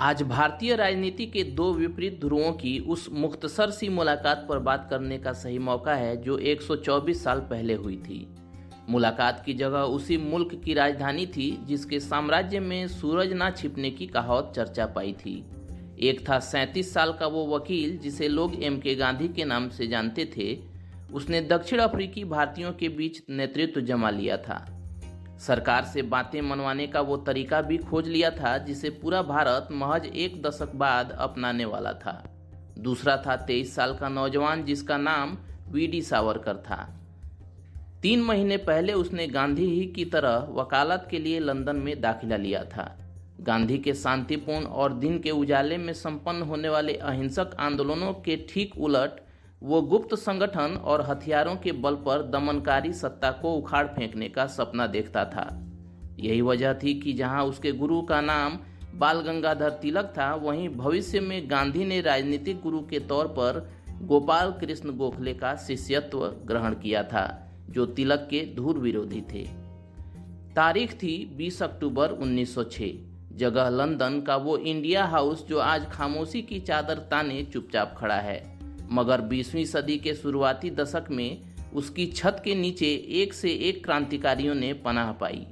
आज भारतीय राजनीति के दो विपरीत ध्रुवों की उस मुख्तसर सी मुलाकात पर बात करने का सही मौका है, जो 124 साल पहले हुई थी। मुलाकात की जगह उसी मुल्क की राजधानी थी, जिसके साम्राज्य में सूरज ना छिपने की कहावत चर्चा पाई थी। एक था सैंतीस साल का वो वकील, जिसे लोग एम के गांधी के नाम से जानते थे। उसने दक्षिण अफ्रीकी भारतीयों के बीच नेतृत्व जमा लिया था। सरकार से बातें मनवाने का वो तरीका भी खोज लिया था, जिसे पूरा भारत महज एक दशक बाद अपनाने वाला था। दूसरा था तेईस साल का नौजवान, जिसका नाम वी डी सावरकर था। तीन महीने पहले उसने गांधी ही की तरह वकालत के लिए लंदन में दाखिला लिया था। गांधी के शांतिपूर्ण और दिन के उजाले में संपन्न होने वाले अहिंसक आंदोलनों के ठीक उलट वो गुप्त संगठन और हथियारों के बल पर दमनकारी सत्ता को उखाड़ फेंकने का सपना देखता था। यही वजह थी कि जहाँ उसके गुरु का नाम बाल गंगाधर तिलक था, वहीं भविष्य में गांधी ने राजनीतिक गुरु के तौर पर गोपाल कृष्ण गोखले का शिष्यत्व ग्रहण किया था, जो तिलक के धूर विरोधी थे। तारीख थी 20 अक्टूबर 1906 जगह लंदन का वो इंडिया हाउस जो आज खामोशी की चादर ताने चुपचाप खड़ा है। मगर 20वीं सदी के शुरुआती दशक में उसकी छत के नीचे एक से एक क्रांतिकारियों ने पनाह पाई।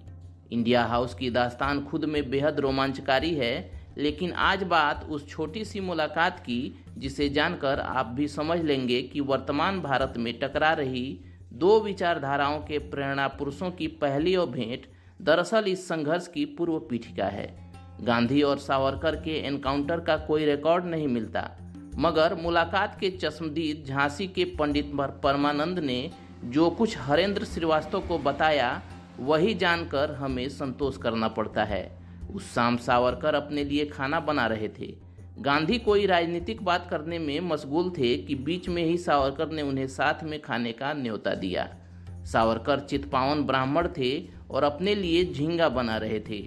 इंडिया हाउस की दास्तान खुद में बेहद रोमांचकारी है, लेकिन आज बात उस छोटी सी मुलाकात की, जिसे जानकर आप भी समझ लेंगे कि वर्तमान भारत में टकरा रही दो विचारधाराओं के प्रेरणा पुरुषों की पहली और भेंट दरअसल इस संघर्ष की पूर्व पीठिका है। गांधी और सावरकर के एनकाउंटर का कोई रिकॉर्ड नहीं मिलता। मगर मुलाकात के चश्मदीद झांसी के पंडित परमानंद ने जो कुछ हरेंद्र श्रीवास्तव को बताया, वही जानकर हमें संतोष करना पड़ता है। उस शाम सावरकर अपने लिए खाना बना रहे थे। गांधी कोई राजनीतिक बात करने में मशगूल थे कि बीच में ही सावरकर ने उन्हें साथ में खाने का न्योता दिया। सावरकर चितपावन ब्राह्मण थे और अपने लिए झींगा बना रहे थे।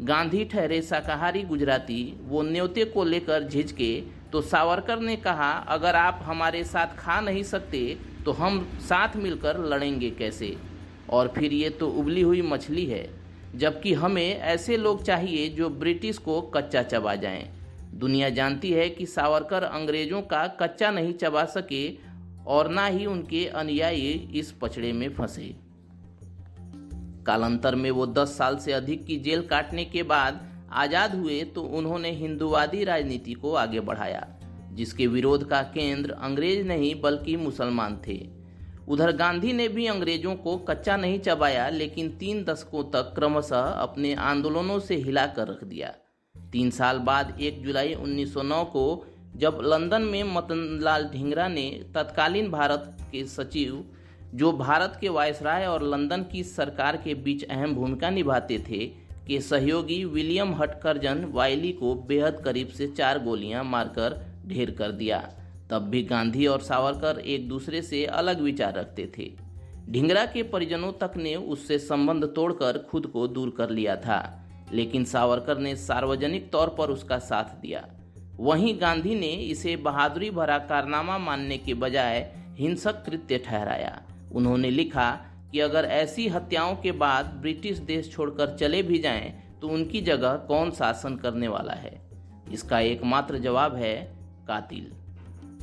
गांधी ठहरे शाकाहारी गुजराती वो न्योते को लेकर झिझके तो सावरकर ने कहा, अगर आप हमारे साथ खा नहीं सकते तो हम साथ मिलकर लड़ेंगे कैसे और फिर ये तो उबली हुई मछली है, जबकि हमें ऐसे लोग चाहिए जो ब्रिटिश को कच्चा चबा जाएँ। दुनिया जानती है कि सावरकर अंग्रेज़ों का कच्चा नहीं चबा सके और ना ही उनके अनुयायी इस पचड़े में फंसे कालांतर में वो दस साल से अधिक की जेल काटने के बाद आज़ाद हुए तो उन्होंने हिंदुवादी राजनीति को आगे बढ़ाया, जिसके विरोध का केंद्र अंग्रेज़ नहीं बल्कि मुसलमान थे। उधर गांधी ने भी अंग्रेज़ों को कच्चा नहीं चबाया, लेकिन तीन दशकों तक क्रमशः अपने आंदोलनों से हिलाकर रख दिया। तीन साल बाद 1 जुलाई 1909 को, जब लंदन में मतनलाल ढींगरा ने तत्कालीन भारत के सचिव, जो भारत के वायसराय और लंदन की सरकार के बीच अहम भूमिका निभाते थे के सहयोगी विलियम हटकरजन वायली को बेहद करीब से चार गोलियाँ मारकर ढेर कर दिया। तब भी गांधी और सावरकर एक दूसरे से अलग विचार रखते थे। ढिंगरा के परिजनों तक ने उससे संबंध तोड़कर खुद को दूर कर लिया था, लेकिन सावरकर ने सार्वजनिक तौर पर उसका साथ दिया। वहीं गांधी ने इसे बहादुरी भरा कारनामा मानने के बजाय हिंसक कृत्य ठहराया। उन्होंने लिखा कि अगर ऐसी हत्याओं के बाद ब्रिटिश देश छोड़कर चले भी जाएँ तो उनकी जगह कौन शासन करने वाला है? इसका एकमात्र जवाब है कातिल।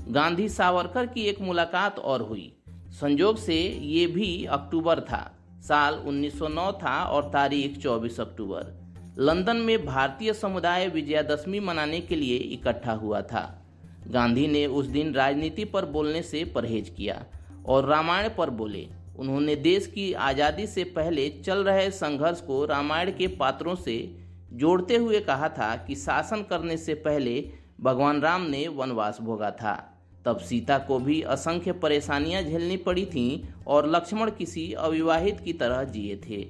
गांधी सावरकर की एक मुलाकात और हुई। संजोग से ये भी अक्टूबर था। साल 1909 था और तारीख 24 अक्टूबर। लंदन में भारतीय समुदाय विजयादशमी मनाने के लिए इकट्ठा हुआ था। गांधी ने उस दिन राजनीति पर बोलने से परहेज किया और रामायण पर बोले। उन्होंने देश की आज़ादी से पहले चल रहे संघर्ष को रामायण के पात्रों से जोड़ते हुए कहा था कि शासन करने से पहले भगवान राम ने वनवास भोगा था। तब सीता को भी असंख्य परेशानियाँ झेलनी पड़ी थीं और लक्ष्मण किसी अविवाहित की तरह जिए थे।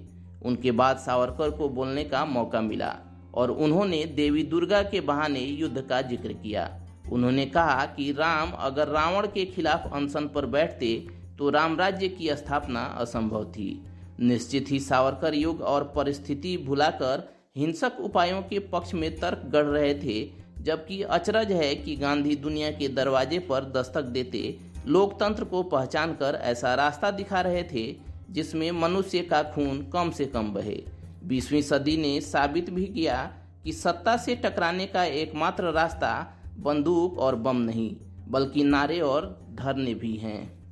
उनके बाद सावरकर को बोलने का मौका मिला और उन्होंने देवी दुर्गा के बहाने युद्ध का ज़िक्र किया। उन्होंने कहा कि राम अगर रावण के खिलाफ अनशन पर बैठते तो रामराज्य की स्थापना असंभव थी। निश्चित ही सावरकर युग और परिस्थिति भुलाकर हिंसक उपायों के पक्ष में तर्क गढ़ रहे थे, जबकि अचरज है कि गांधी दुनिया के दरवाजे पर दस्तक देते लोकतंत्र को पहचान कर ऐसा रास्ता दिखा रहे थे, जिसमें मनुष्य का खून कम से कम बहे। बीसवीं सदी ने साबित भी किया कि सत्ता से टकराने का एकमात्र रास्ता बंदूक और बम नहीं, बल्कि नारे और धरने भी हैं।